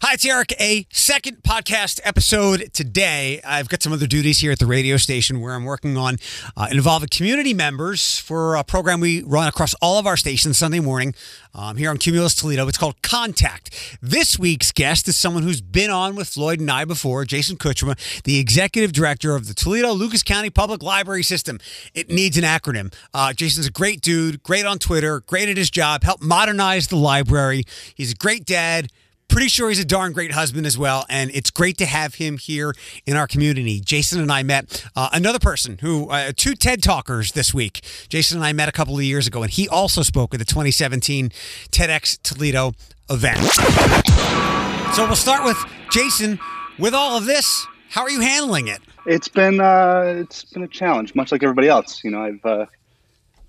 Hi, it's Eric. A second podcast episode today. I've got some other duties here at the radio station where I'm working on uh, involving community members for a program we run across all of our stations Sunday morning um, here on Cumulus Toledo. It's called Contact. This week's guest is someone who's been on with Floyd and I before, Jason Kucsma, the executive director of the Toledo Lucas County Public Library System. It needs an acronym. Uh, Jason's a great dude, great on Twitter, great at his job, helped modernize the library. He's a great dad pretty sure he's a darn great husband as well. And it's great to have him here in our community. Jason and I met uh, another person who, uh, two TED talkers this week. Jason and I met a couple of years ago, and he also spoke at the 2017 TEDx Toledo event. So we'll start with Jason. With all of this, how are you handling it? It's been uh, it's been a challenge, much like everybody else. You know, I've uh,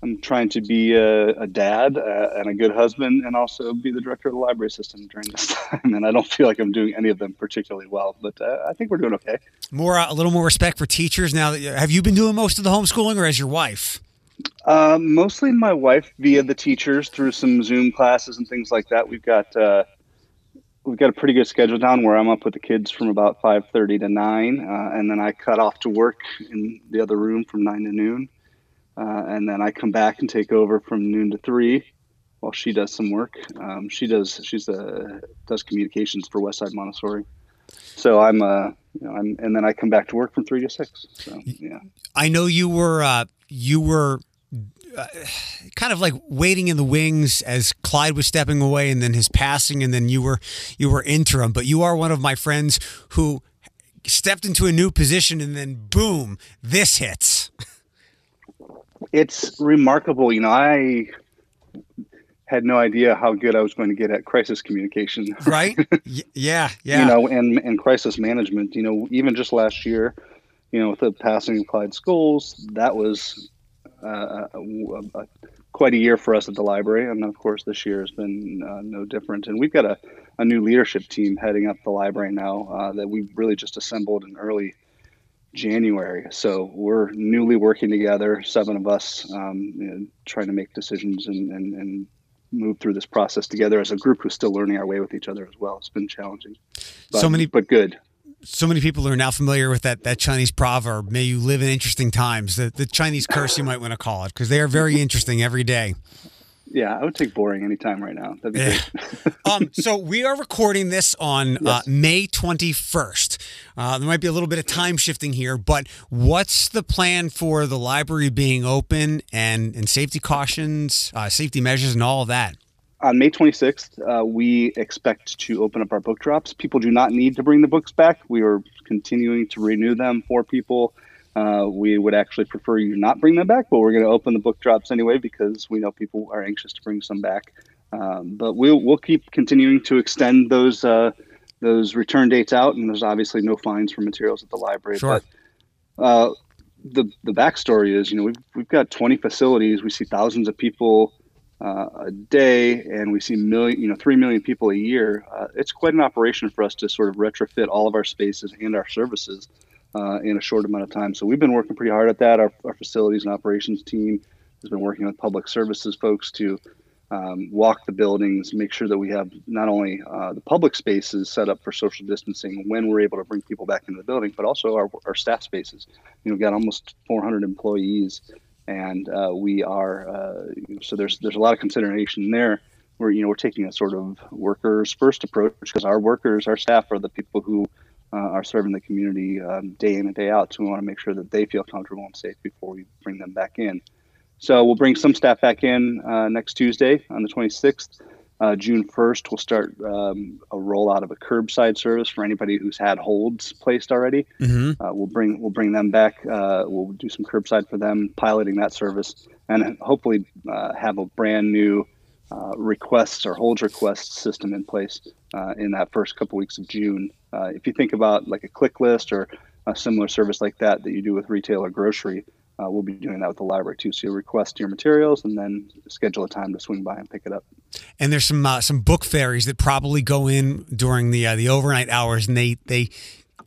I'm trying to be a, a dad uh, and a good husband, and also be the director of the library system during this time. And I don't feel like I'm doing any of them particularly well, but uh, I think we're doing okay. More, uh, a little more respect for teachers now. Have you been doing most of the homeschooling, or as your wife? Uh, mostly my wife via the teachers through some Zoom classes and things like that. We've got uh, we've got a pretty good schedule down where I'm up with the kids from about 5:30 to 9, uh, and then I cut off to work in the other room from 9 to noon. Uh, and then I come back and take over from noon to three while she does some work. Um, she does she's a does communications for Westside Montessori. So I'm uh you know I'm and then I come back to work from three to six. So yeah. I know you were uh, you were. Uh, kind of like waiting in the wings as Clyde was stepping away and then his passing and then you were you were interim but you are one of my friends who stepped into a new position and then boom this hits it's remarkable. You know, I had no idea how good I was going to get at crisis communication. Right? yeah, yeah. You know, and and crisis management. You know, even just last year, you know, with the passing of Clyde Scoles, that was uh, a, a, quite a year for us at the library, and of course, this year has been uh, no different. And we've got a, a new leadership team heading up the library now uh, that we really just assembled in early January. So we're newly working together, seven of us, um, you know, trying to make decisions and, and, and move through this process together as a group who's still learning our way with each other as well. It's been challenging, but, so many, but good. So many people are now familiar with that that Chinese proverb. May you live in interesting times. The the Chinese curse you might want to call it because they are very interesting every day. Yeah, I would take boring anytime right now. That'd be great. um, so we are recording this on uh, yes. uh, May 21st. Uh, there might be a little bit of time shifting here, but what's the plan for the library being open and, and safety cautions, uh, safety measures, and all of that? On May 26th, uh, we expect to open up our book drops. People do not need to bring the books back. We are continuing to renew them for people. Uh, we would actually prefer you not bring them back, but we're going to open the book drops anyway because we know people are anxious to bring some back. Um, but we'll we'll keep continuing to extend those uh, those return dates out, and there's obviously no fines for materials at the library. Sure. But uh, the the backstory is, you know, we've we've got 20 facilities. We see thousands of people uh, a day, and we see million, you know, three million people a year. Uh, it's quite an operation for us to sort of retrofit all of our spaces and our services uh, in a short amount of time. So we've been working pretty hard at that. Our, our facilities and operations team has been working with public services folks to um, walk the buildings, make sure that we have not only uh, the public spaces set up for social distancing when we're able to bring people back into the building, but also our, our staff spaces. You know, we've got almost 400 employees, and uh, we are uh, so there's there's a lot of consideration there. Where you know we're taking a sort of workers first approach because our workers, our staff, are the people who uh, are serving the community um, day in and day out. So we want to make sure that they feel comfortable and safe before we bring them back in. So we'll bring some staff back in uh, next Tuesday on the 26th. Uh, June 1st, we'll start um, a rollout of a curbside service for anybody who's had holds placed already. Mm-hmm. Uh, we'll bring we'll bring them back. Uh, we'll do some curbside for them, piloting that service, and hopefully uh, have a brand new uh, requests or holds requests system in place uh, in that first couple weeks of June. Uh, if you think about like a click list or a similar service like that that you do with retail or grocery, uh, we'll be doing that with the library too. So you request your materials and then schedule a time to swing by and pick it up. And there's some uh, some book fairies that probably go in during the the overnight hours, and they they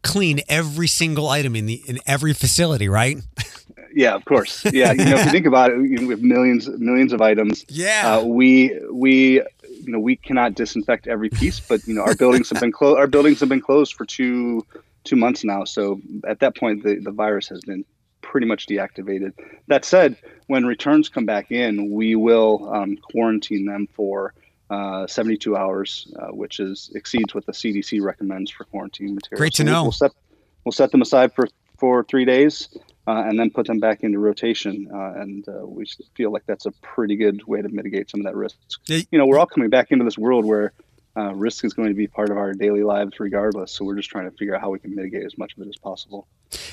clean every single item in the in every facility, right? yeah, of course. Yeah, you know, if you think about it, you know, we have millions millions of items. Yeah, uh, we we you know we cannot disinfect every piece, but you know our buildings have been closed. Our buildings have been closed for two two months now. So at that point, the the virus has been pretty much deactivated. That said, when returns come back in, we will um, quarantine them for uh, 72 hours, uh, which is exceeds what the CDC recommends for quarantine material. Great to so know. We'll set, we'll set them aside for, for three days uh, and then put them back into rotation. Uh, and uh, we feel like that's a pretty good way to mitigate some of that risk. You know, we're all coming back into this world where uh, risk is going to be part of our daily lives regardless. So we're just trying to figure out how we can mitigate as much of it as possible.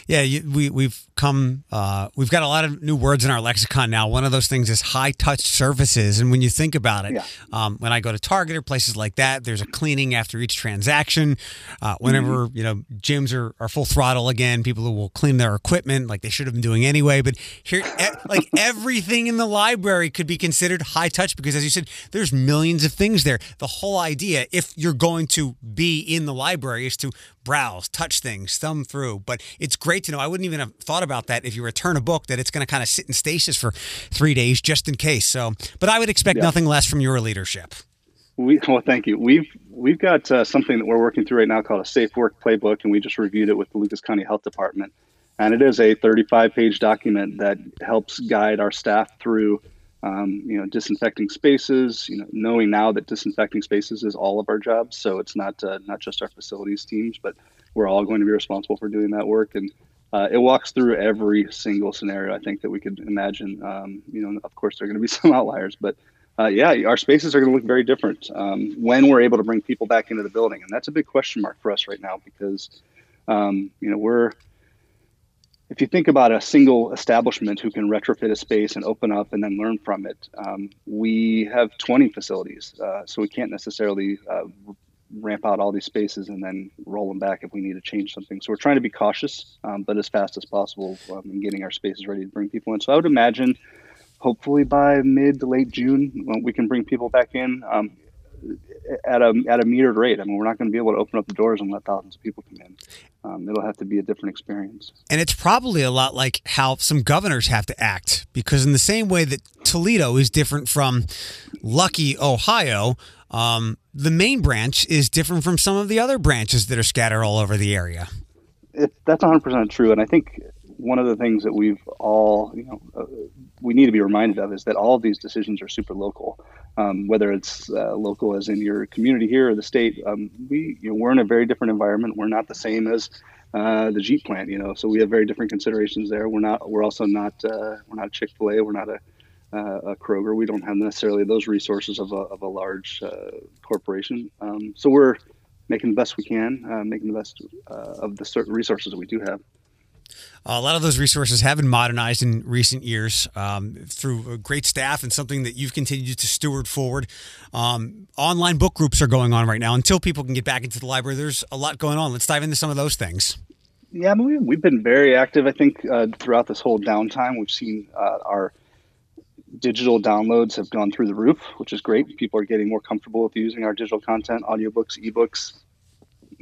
Yeah, you, we we've come uh, we've got a lot of new words in our lexicon now. One of those things is high touch services, and when you think about it, yeah. um, when I go to Target or places like that, there's a cleaning after each transaction. Uh, whenever mm-hmm. you know gyms are, are full throttle again, people will clean their equipment like they should have been doing anyway. But here, like everything in the library could be considered high touch because, as you said, there's millions of things there. The whole idea, if you're going to be in the library, is to browse, touch things, thumb through. But it's great to know. I wouldn't even have thought about that if you return a book that it's going to kind of sit in stasis for three days just in case. So, but I would expect yeah. nothing less from your leadership. We well, thank you. We've we've got uh, something that we're working through right now called a Safe Work Playbook, and we just reviewed it with the Lucas County Health Department. And it is a 35 page document that helps guide our staff through um, you know, disinfecting spaces. You know, knowing now that disinfecting spaces is all of our jobs, so it's not uh, not just our facilities teams, but we're all going to be responsible for doing that work. And uh, it walks through every single scenario I think that we could imagine. Um, you know, of course, there are going to be some outliers, but uh, yeah, our spaces are going to look very different um, when we're able to bring people back into the building, and that's a big question mark for us right now because um, you know we're if you think about a single establishment who can retrofit a space and open up and then learn from it, um, we have 20 facilities. Uh, so we can't necessarily uh, ramp out all these spaces and then roll them back if we need to change something. So we're trying to be cautious, um, but as fast as possible um, in getting our spaces ready to bring people in. So I would imagine hopefully by mid to late June, we can bring people back in. Um, at a at a metered rate. I mean, we're not going to be able to open up the doors and let thousands of people come in. Um, it'll have to be a different experience. And it's probably a lot like how some governors have to act, because in the same way that Toledo is different from Luckey, Ohio, um, the main branch is different from some of the other branches that are scattered all over the area. It, that's 100% true. And I think one of the things that we've all, you know, uh, we need to be reminded of is that all of these decisions are super local um, whether it's uh, local as in your community here or the state. Um, we you know, we're in a very different environment. We're not the same as uh, the Jeep plant, you know. So we have very different considerations there. We're not. We're also not. Uh, we're not Chick Fil A. We're not a, uh, a, Kroger. We don't have necessarily those resources of a, of a large uh, corporation. Um, so we're making the best we can, uh, making the best of the certain resources that we do have. A lot of those resources have been modernized in recent years um, through great staff and something that you've continued to steward forward. Um, online book groups are going on right now. Until people can get back into the library, there's a lot going on. Let's dive into some of those things. Yeah, I mean, we've been very active. I think uh, throughout this whole downtime, we've seen uh, our digital downloads have gone through the roof, which is great. People are getting more comfortable with using our digital content, audiobooks, ebooks.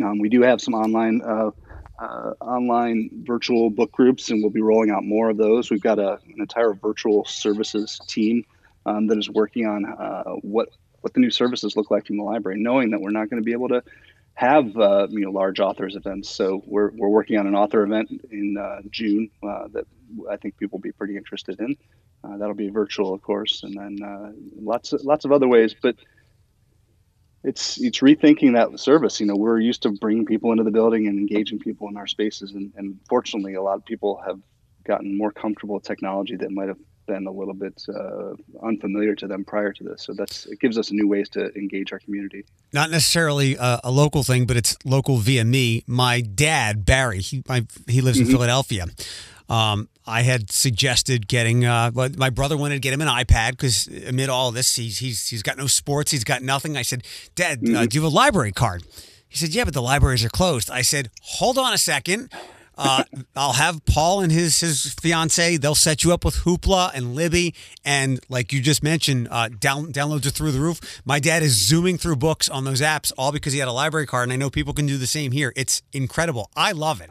Um, we do have some online uh, uh, online virtual book groups, and we'll be rolling out more of those. We've got a, an entire virtual services team um, that is working on uh, what what the new services look like from the library, knowing that we're not going to be able to have uh, you know large authors events. So we're, we're working on an author event in uh, June uh, that I think people will be pretty interested in. Uh, that'll be virtual, of course, and then lots of, lots of other ways, but it's it's rethinking that service. You know, we're used to bringing people into the building and engaging people in our spaces, and, and fortunately, a lot of people have gotten more comfortable with technology that might have been a little bit uh, unfamiliar to them prior to this. So that's it gives us new ways to engage our community. Not necessarily a, a local thing, but it's local via me. My dad, Barry, he my, he lives in mm-hmm. Philadelphia. Um, I had suggested getting. Uh, my brother wanted to get him an iPad because amid all this, he's he's he's got no sports, he's got nothing. I said, Dad, uh, mm-hmm. uh, do you have a library card? He said, Yeah, but the libraries are closed. I said, Hold on a second. Uh, I'll have Paul and his his fiance. They'll set you up with Hoopla and Libby, and like you just mentioned, uh, down, downloads are through the roof. My dad is zooming through books on those apps, all because he had a library card, and I know people can do the same here. It's incredible. I love it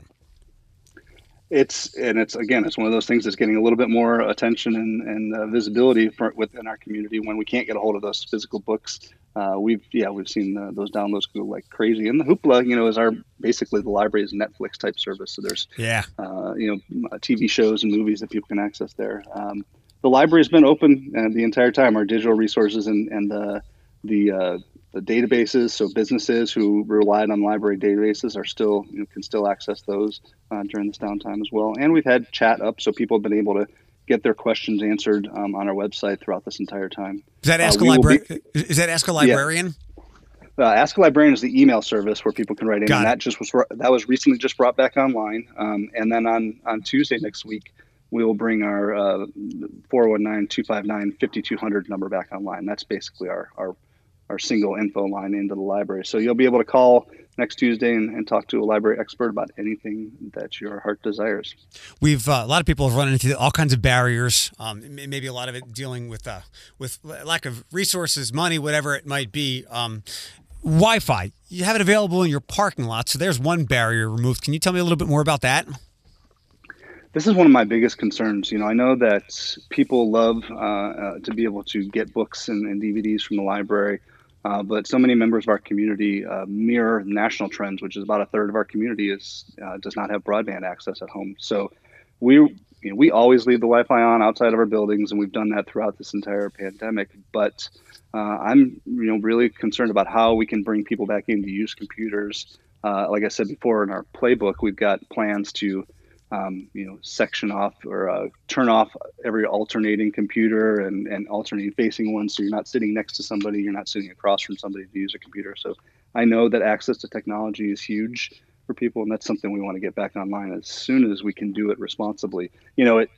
it's and it's again it's one of those things that's getting a little bit more attention and, and uh, visibility for, within our community when we can't get a hold of those physical books. Uh, we've yeah we've seen uh, those downloads go like crazy. And the hoopla you know is our basically the library's netflix type service. So there's yeah. uh, you know tv shows and movies that people can access there. Um, the library's been open uh, the entire time. Our digital resources and and the the the databases, so businesses who relied on library databases are still you know, can still access those uh, during this downtime as well. And we've had chat up, so people have been able to get their questions answered um, on our website throughout this entire time. Is that ask uh, a librarian? Is that ask a librarian? Yeah. Uh, ask a librarian is the email service where people can write in, Got and it. that just was that was recently just brought back online. Um, and then on on Tuesday next week, we will bring our uh, 419-259-5200 number back online. That's basically our our our single info line into the library. So you'll be able to call next Tuesday and, and talk to a library expert about anything that your heart desires. We've uh, a lot of people have run into all kinds of barriers. Um, maybe a lot of it dealing with uh, with lack of resources, money, whatever it might be. Um, Wi-Fi, you have it available in your parking lot, so there's one barrier removed. Can you tell me a little bit more about that? this is one of my biggest concerns. You know, I know that people love uh, uh, to be able to get books and, and DVDs from the library. Uh, but so many members of our community uh, mirror national trends, which is about a third of our community is uh, does not have broadband access at home. So we you know, we always leave the Wi-Fi on outside of our buildings, and we've done that throughout this entire pandemic. But uh, I'm you know really concerned about how we can bring people back in to use computers. Uh, like I said before, in our playbook, we've got plans to um, you know, section off or uh, turn off every alternating computer and, and alternating facing one. So you're not sitting next to somebody, you're not sitting across from somebody to use a computer. So I know that access to technology is huge for people, and that's something we want to get back online as soon as we can do it responsibly. You know, it.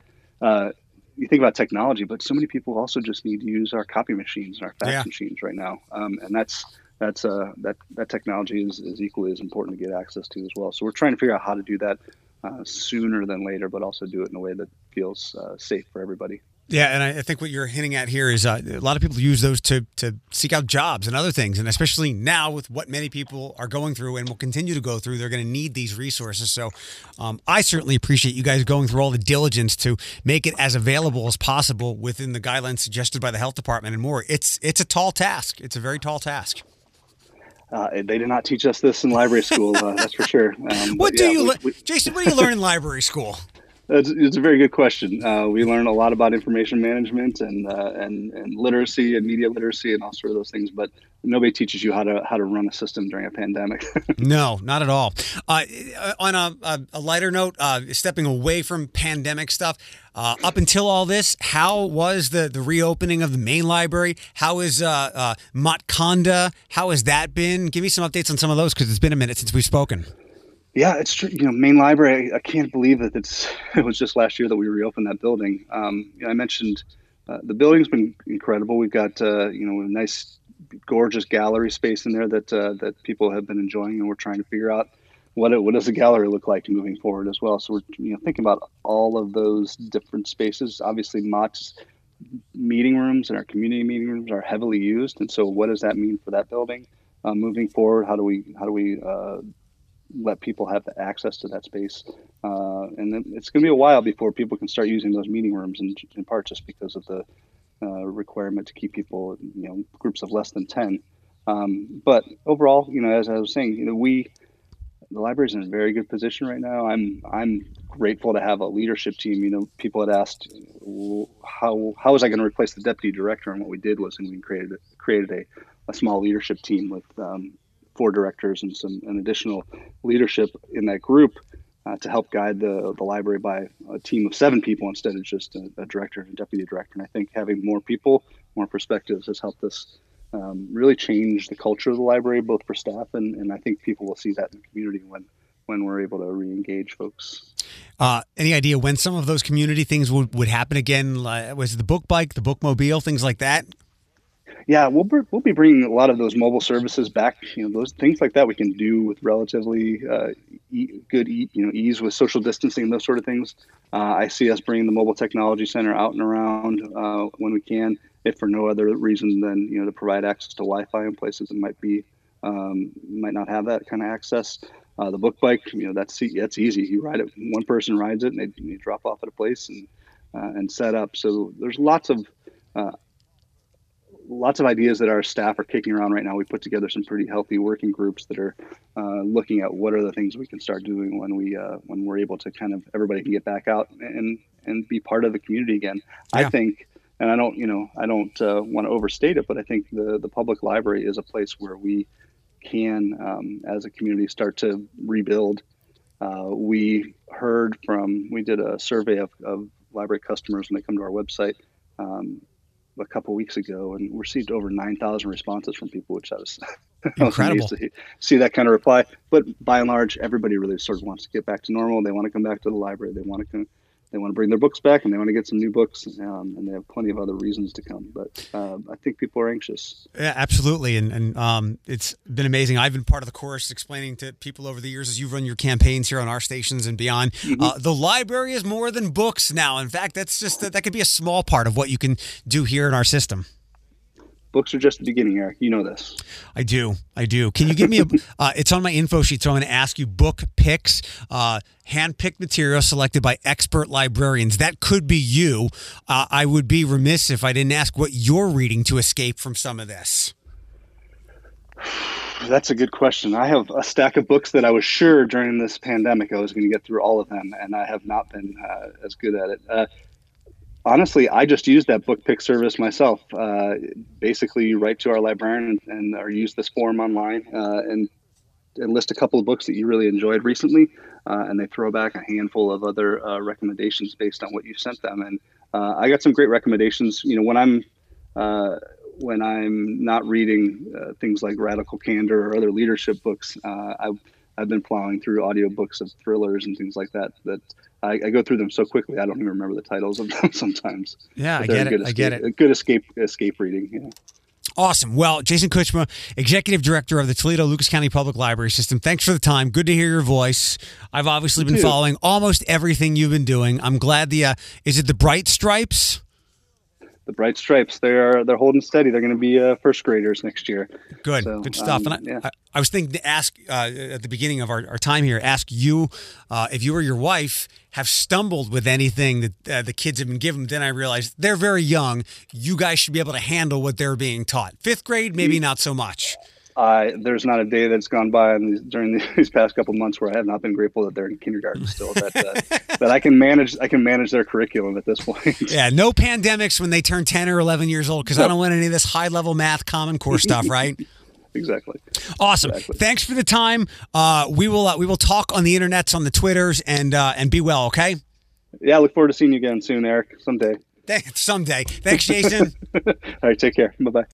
Uh, you think about technology, but so many people also just need to use our copy machines and our fax yeah. machines right now, um, and that's that's uh, that that technology is, is equally as important to get access to as well. So we're trying to figure out how to do that uh, sooner than later, but also do it in a way that feels uh, safe for everybody. Yeah, and I think what you're hinting at here is uh, a lot of people use those to to seek out jobs and other things, and especially now with what many people are going through and will continue to go through, they're going to need these resources. So, um, I certainly appreciate you guys going through all the diligence to make it as available as possible within the guidelines suggested by the health department and more. It's it's a tall task. It's a very tall task. Uh, they did not teach us this in library school, uh, that's for sure. Um, what do yeah, you, we, Jason? What do you learn in library school? It's, it's, a very good question. Uh, we learn a lot about information management and, uh, and and literacy and media literacy and all sort of those things, but nobody teaches you how to how to run a system during a pandemic. no, not at all. Uh, on a, a, lighter note, uh, stepping away from pandemic stuff, uh, up until all this, how was the the reopening of the main library? How is uh, uh? How has that been? Give me some updates on some of those because it's been a minute since we've spoken. Yeah, it's true. You know, main library. I can't believe that it's it was just last year that we reopened that building. Um, you know, I mentioned uh, the building's been incredible. We've got uh, you know a nice, gorgeous gallery space in there that uh, that people have been enjoying, and we're trying to figure out what it, what does the gallery look like moving forward as well. So we're you know thinking about all of those different spaces. Obviously, Mott's meeting rooms and our community meeting rooms are heavily used, and so what does that mean for that building? Uh, moving forward, how do we how do we uh, let people have the access to that space. Uh, and then it's going to be a while before people can start using those meeting rooms, in, in part just because of the uh, requirement to keep people, you know, groups of less than 10. Um, but overall, you know, as I was saying, you know, we, the library is in a very good position right now. I'm, I'm grateful to have a leadership team. You know, people had asked, how, how was I going to replace the deputy director? And what we did was, and we created, created a, a small leadership team with um, four directors and some an additional leadership in that group uh, to help guide the, the library by a team of seven people instead of just a, a, director and a deputy director. And I think having more people, more perspectives has helped us um, really change the culture of the library, both for staff and, and I think people will see that in the community when when we're able to re-engage folks. Uh, any idea when some of those community things would, would happen again? was the book bike, the bookmobile, things like that? Yeah, we'll we'll be bringing a lot of those mobile services back. You know, those things like that we can do with relatively uh, e- good, e- you know, ease with social distancing and those sort of things. Uh, I see us bringing the mobile technology center out and around uh, when we can, if for no other reason than you know to provide access to Wi-Fi in places that might be um, might not have that kind of access. Uh, the book bike, you know, that's that's easy. You ride it, one person rides it, and they, they drop off at a place and uh, and set up. So there's lots of uh, lots of ideas that our staff are kicking around right now. We put together some pretty healthy working groups that are uh, looking at what are the things we can start doing when we uh, when we're able to kind of everybody can get back out and and be part of the community again. Yeah. I think, and I don't you know I don't uh, want to overstate it, but I think the the public library is a place where we can, um, as a community, start to rebuild. Uh, we heard from, we did a survey of, of, library customers when they come to our website um, a couple weeks ago and received over 9,000 responses from people, which I was incredible to see that kind of reply. But by and large, everybody really sort of wants to get back to normal. They want to come back to the library. They want to come, they want to bring their books back and they want to get some new books um, and they have plenty of other reasons to come but uh, i think people are anxious. Yeah absolutely and, and um, it's been amazing. I've been part of the course explaining to people over the years as you've run your campaigns here on our stations and beyond. Mm-hmm. uh, the library is more than books now. In fact that's just that, that could be a small part of what you can do here in our system books are just the beginning, Eric. You know this. I do. I do. Can you give me a? Uh, it's on my info sheet, so I'm going to ask you book picks, uh, hand-picked material selected by expert librarians. That could be you. Uh, I would be remiss if I didn't ask what you're reading to escape from some of this. That's a good question. I have a stack of books that I was sure during this pandemic I was going to get through all of them, and I have not been uh, as good at it. Honestly, I just use that book pick service myself. Uh, basically, you write to our librarian and, and or use this form online uh, and and list a couple of books that you really enjoyed recently, uh, and they throw back a handful of other uh, recommendations based on what you sent them. And uh, I got some great recommendations. You know, when I'm uh, when I'm not reading things like Radical Candor or other leadership books, I've I've been plowing through audiobooks of thrillers and things like that that I, I, go through them so quickly I don't even remember the titles of them sometimes. Yeah, I get it. Escape, I get it. Good escape escape reading. Yeah. Awesome. Well, Jason Kucsma, Executive Director of the Toledo Lucas County Public Library System, thanks for the time. Good to hear your voice. I've obviously been following almost everything you've been doing. I'm glad the, uh, is it the Bright Stripes? The Bright Stripes. They're they're holding steady. They're going to be uh, first graders next year. Good, so, good stuff. Um, and I, yeah. I, I, was thinking to ask uh, at the beginning of our, our time here, ask you uh, if you or your wife have stumbled with anything that uh, the kids have been given. Then I realized they're very young. You guys should be able to handle what they're being taught. Fifth grade, maybe not so much. Uh, there's not a day that's gone by these, during these past couple months where I have not been grateful that they're in kindergarten still. that uh, that I can manage I can manage their curriculum at this point. yeah, no pandemics when they turn ten or eleven years old because nope. I don't want any of this high level math, Common Core stuff, right? exactly. Awesome. Exactly. Thanks for the time. Uh, we will uh, we will talk on the internets, on the twitters, and uh, and be well. Okay. Yeah, I look forward to seeing you again soon, Eric. Someday. Someday. Thanks, Jason. All right. Take care. Bye bye.